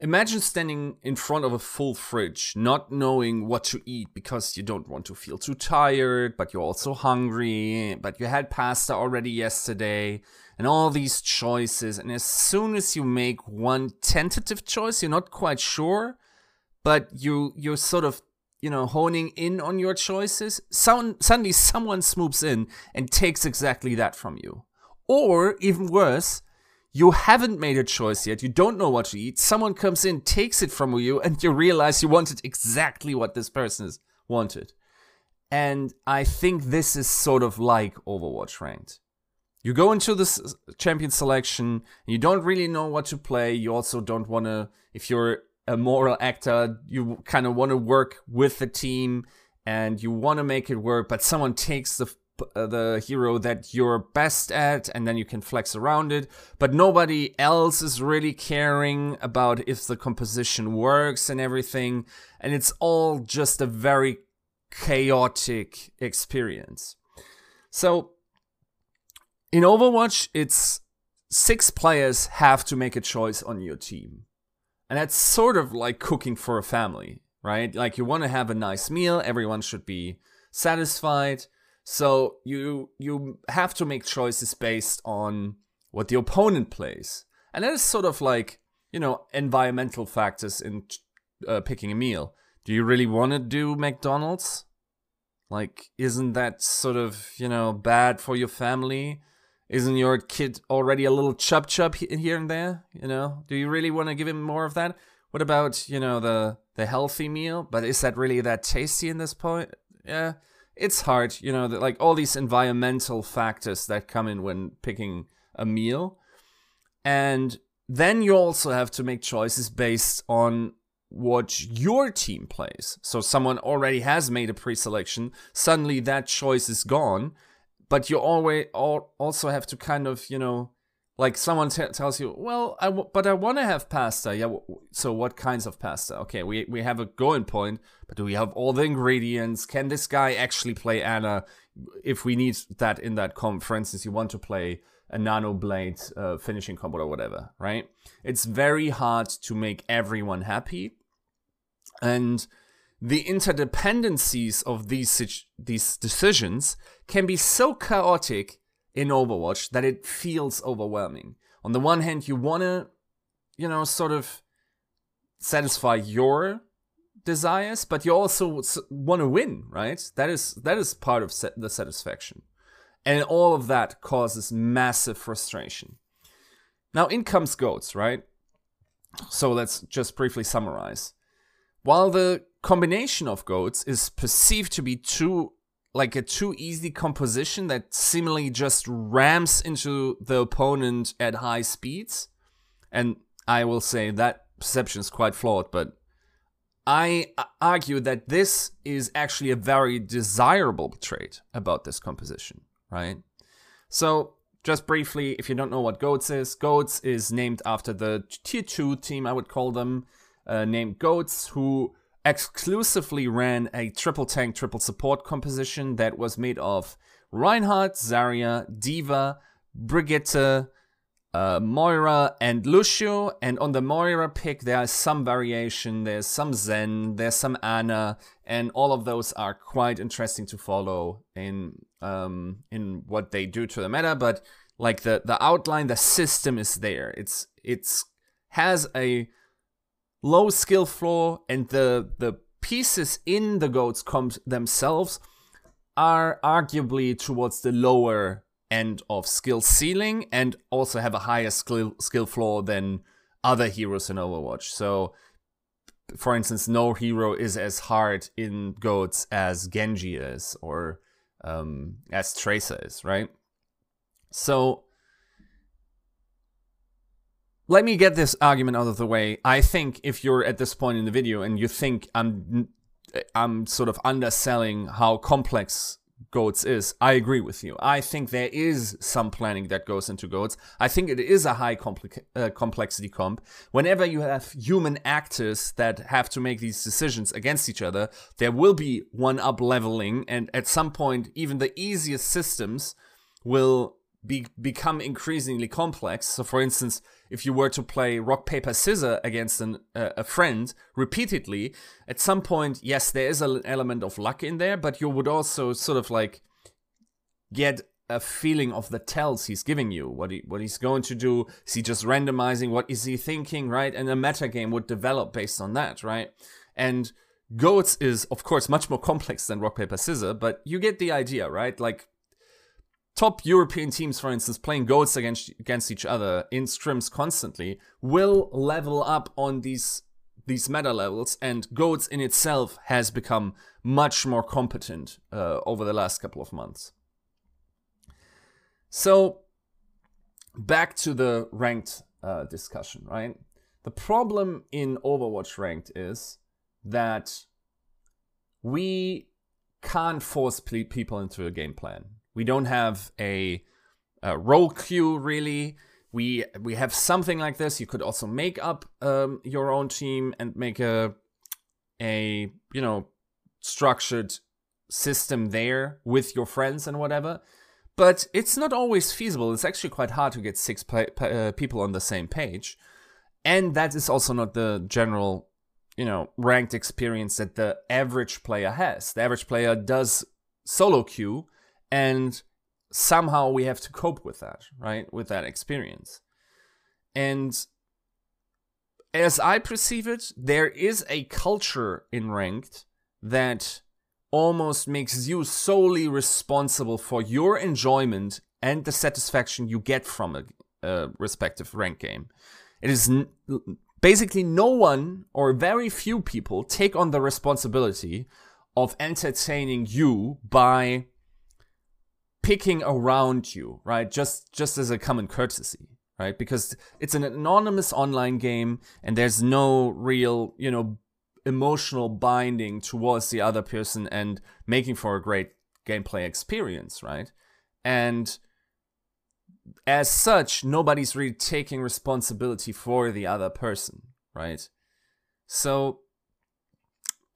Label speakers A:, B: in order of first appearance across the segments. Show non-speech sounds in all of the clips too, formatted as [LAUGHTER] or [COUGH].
A: Imagine standing in front of a full fridge, not knowing what to eat because you don't want to feel too tired, but you're also hungry, but you had pasta already yesterday, and all these choices. And as soon as you make one tentative choice, you're not quite sure, but you you're sort of you know honing in on your choices. Some, suddenly, someone swoops in and takes exactly that from you, or even worse. You haven't made a choice yet. You don't know what to eat. Someone comes in, takes it from you, and you realize you wanted exactly what this person has wanted. And I think this is sort of like Overwatch ranked you go into this champion selection you don't really know what to play you also don't want to if you're a moral actor you kind of want to work with the team and you want to make it work but someone takes the uh, Uh, the hero that you're best at and then you can flex around it but nobody else is really caring about if the composition works and everything and it's all just a very chaotic experience so in Overwatch, it's six players have to make a choice on your team. And that's sort of like cooking for a family, right? Like you want to have a nice meal, everyone should be satisfied. So you you have to make choices based on what the opponent plays. And that is sort of like, you know, environmental factors in uh, picking a meal. Do you really want to do McDonald's? Like isn't that sort of, you know, bad for your family? Isn't your kid already a little chub chub here and there? You know, do you really want to give him more of that? What about you know the the healthy meal? But is that really that tasty in this point? Yeah, it's hard. You know, the, like all these environmental factors that come in when picking a meal, and then you also have to make choices based on what your team plays. So someone already has made a pre-selection. Suddenly that choice is gone but you always also have to kind of you know like someone t- tells you well I w- but i want to have pasta. Yeah w- so what kinds of pasta? Okay we, we have a going point but do we have all the ingredients? Can this guy actually play Ana? if we need that in that comp for instance you want to play a nano blade uh, finishing combo or whatever right? It's very hard to make everyone happy and the interdependencies of these these decisions can be so chaotic in Overwatch that it feels overwhelming. On the one hand, you want to, you know, sort of satisfy your desires, but you also want to win, right? That is that is part of the satisfaction. And all of that causes massive frustration. Now in comes goats, right? So let's just briefly summarize. While the combination of goats is perceived to be too like a too easy composition that seemingly just rams into the opponent at high speeds. And I will say that perception is quite flawed, but I argue that this is actually a very desirable trait about this composition, right? So, just briefly, if you don't know what Goats is, Goats is named after the tier 2 team, I would call them, uh, named Goats, who exclusively ran a triple tank, triple support composition that was made of Reinhardt, Zarya, D.Va, Brigitte, uh, Moira, and Lucio. And on the Moira pick, there is some variation. There's some Zen, there's some Ana, and all of those are quite interesting to follow in um, in what they do to the meta. But like the the outline, the system is there. It's it's has a low skill floor and the the pieces in the goats comp themselves are arguably towards the lower end of skill ceiling and also have a higher skill skill floor than other heroes in Overwatch. So for instance, no hero is as hard in goats as Genji is or um, as Tracer is, right? So let me get this argument out of the way. I think if you're at this point in the video and you think I'm I'm sort of underselling how complex goats is, I agree with you. I think there is some planning that goes into goats. I think it is a high uh, complexity comp. Whenever you have human actors that have to make these decisions against each other, there will be one up leveling, and at some point, even the easiest systems will be, become increasingly complex. So, for instance, if you were to play rock paper scissors against an, uh, a friend repeatedly, at some point, yes, there is an element of luck in there, but you would also sort of like get a feeling of the tells he's giving you, what he what he's going to do. Is he just randomizing? What is he thinking? Right, and a meta game would develop based on that, right? And Goats is of course much more complex than rock paper scissors, but you get the idea, right? Like top European teams, for instance, playing goats against against each other in scrims constantly, will level up on these these meta levels, and goats in itself has become much more competent uh, over the last couple of months. So, back to the ranked uh, discussion, right? The problem in Overwatch ranked is that we can't force people into a game plan we don't have a, a role queue really. We we have something like this. You could also make up um, your own team and make a a you know structured system there with your friends and whatever. But it's not always feasible. It's actually quite hard to get six uh, people on the same page, and that is also not the general you know ranked experience that the average player has. The average player does solo queue and somehow we have to cope with that, right? With that experience. And as I perceive it, there is a culture in ranked that almost makes you solely responsible for your enjoyment and the satisfaction you get from a, a respective rank game. It is n- basically no one or very few people take on the responsibility of entertaining you by picking around you, right? Just just as a common courtesy, right? Because it's an anonymous online game and there's no real, you know, emotional binding towards the other person and making for a great gameplay experience, right? And as such, nobody's really taking responsibility for the other person, right? So,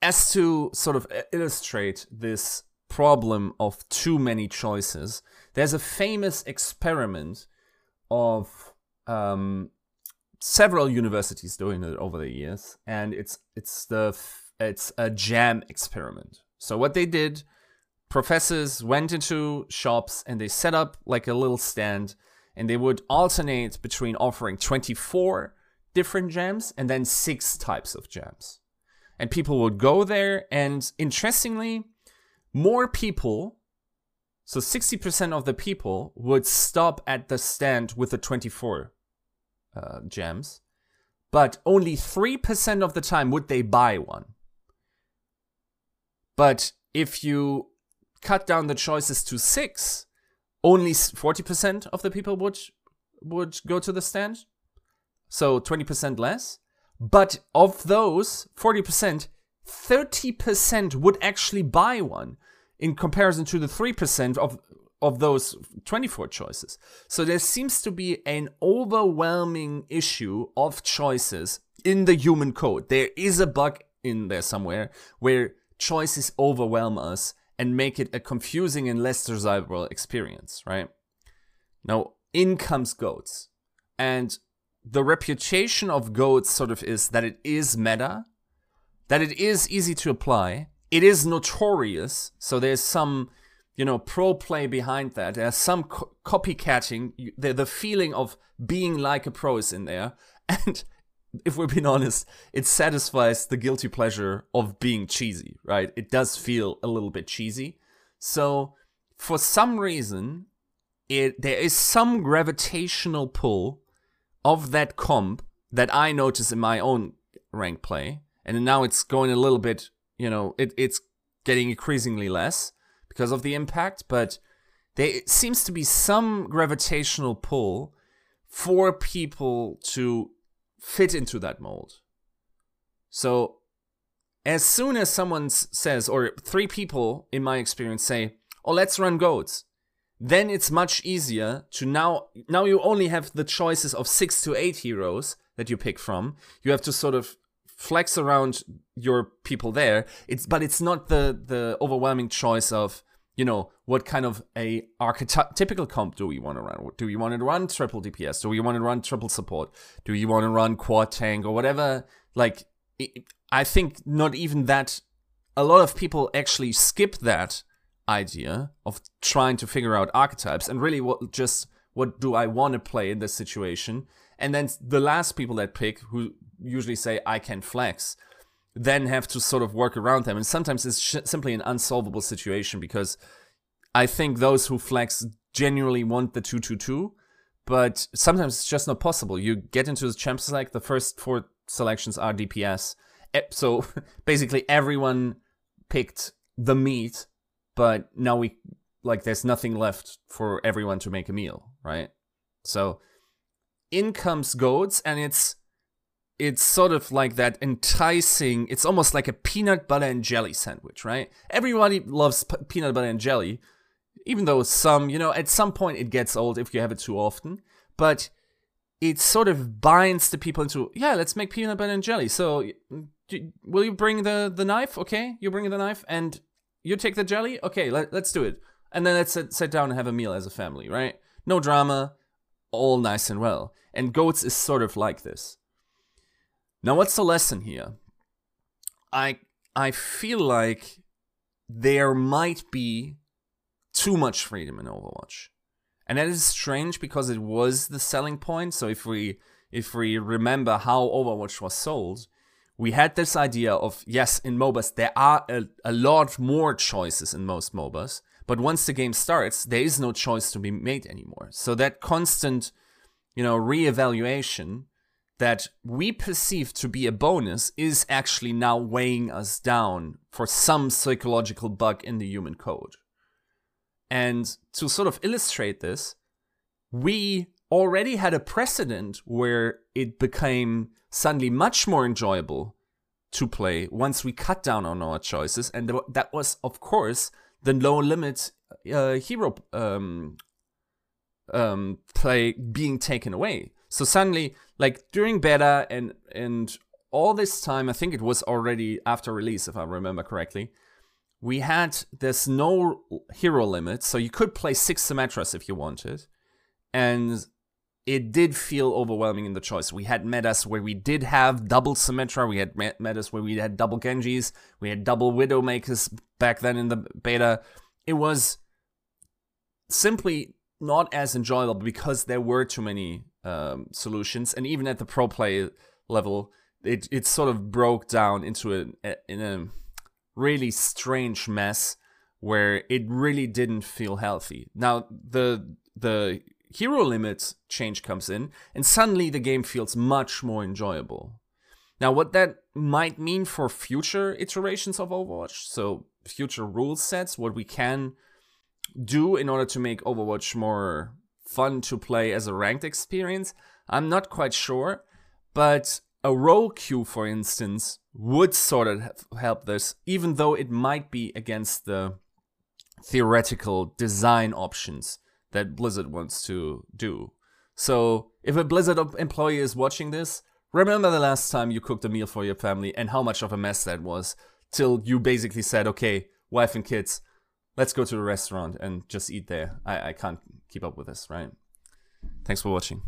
A: as to sort of illustrate this problem of too many choices. There's a famous experiment of um, several universities doing it over the years, and it's it's the it's a jam experiment. So what they did, professors went into shops and they set up like a little stand, and they would alternate between offering 24 different jams and then six types of jams. And people would go there, and interestingly, more people, so 60% of the people would stop at the stand with the 24 uh, gems, but only 3% of the time would they buy one. But if you cut down the choices to six, only 40% of the people would would go to the stand. So 20% less. But of those 40%, 30% would actually buy one in comparison to the 3% of of those 24 choices. So there seems to be an overwhelming issue of choices in the human code. There is a bug in there somewhere where choices overwhelm us and make it a confusing and less desirable experience, right? Now, in comes goats. And the reputation of goats sort of is that it is meta, that it is easy to apply. It is notorious, so there's some, you know, pro play behind that. There's some co- copycatting. The, the feeling of being like a pro is in there. [LAUGHS] And if we're being honest, it satisfies the guilty pleasure of being cheesy, right? It does feel a little bit cheesy. So for some reason, it there is some gravitational pull of that comp that I notice in my own rank play and now it's going a little bit, you know, it, it's getting increasingly less because of the impact, but there seems to be some gravitational pull for people to fit into that mold. So as soon as someone says, or three people in my experience say, oh, let's run goats, then it's much easier to now, now you only have the choices of six to eight heroes that you pick from. You have to sort of flex around your people there. It's but it's not the the overwhelming choice of you know, what kind of a archetypical comp do we want to run? Do we want to run triple DPS? Do we want to run triple support? Do you want to run quad tank or whatever? Like, I think not even that. A lot of people actually skip that idea of trying to figure out archetypes and really what just what do I want to play in this situation. And then the last people that pick, who usually say I can flex, then have to sort of work around them. And sometimes it's simply an unsolvable situation because I think those who flex genuinely want the 222, but sometimes it's just not possible. You get into the champ select, the first four selections are DPS. So [LAUGHS] basically everyone picked the meat, but now we like there's nothing left for everyone to make a meal, right? So in comes goats and it's it's sort of like that enticing it's almost like a peanut butter and jelly sandwich right? Everybody loves p- peanut butter and jelly even though some you know at some point it gets old if you have it too often but it sort of binds the people into yeah let's make peanut butter and jelly. So will you bring the the knife? Okay you bring the knife and you take the jelly? Okay let, let's do it. And then let's sit, sit down and have a meal as a family right? No drama all nice and well and goats is sort of like this now, what's the lesson here? I I feel like there might be too much freedom in Overwatch. And that is strange because it was the selling point. So if we if we remember how Overwatch was sold, we had this idea of yes, in MOBAs there are a, a lot more choices in most MOBAs, but once the game starts, there is no choice to be made anymore. So that constant, you know, reevaluation that we perceive to be a bonus is actually now weighing us down for some psychological bug in the human code. And to sort of illustrate this, we already had a precedent where it became suddenly much more enjoyable to play once we cut down on our choices. And that was, of course, the low limit uh, hero um, um, play being taken away. So suddenly, like during beta and and all this time, I think it was already after release, if I remember correctly. We had there's no hero limit, so you could play six Symmetras if you wanted, and it did feel overwhelming in the choice. We had metas where we did have double Symmetra, we had metas where we had double Genjis, we had double Widowmakers back then in the beta. It was simply not as enjoyable because there were too many um, solutions, and even at the pro play level, it it sort of broke down into a in a really strange mess where it really didn't feel healthy. Now the the hero limit change comes in, and suddenly the game feels much more enjoyable. Now, what that might mean for future iterations of Overwatch, so future rule sets, what we can do in order to make Overwatch more fun to play as a ranked experience? I'm not quite sure, but a role queue, for instance, would sort of help this, even though it might be against the theoretical design options that Blizzard wants to do. So, if a Blizzard employee is watching this, remember the last time you cooked a meal for your family and how much of a mess that was, till you basically said, okay, wife and kids, let's go to a restaurant and just eat there. I, I can't keep up with this, right? Thanks for watching.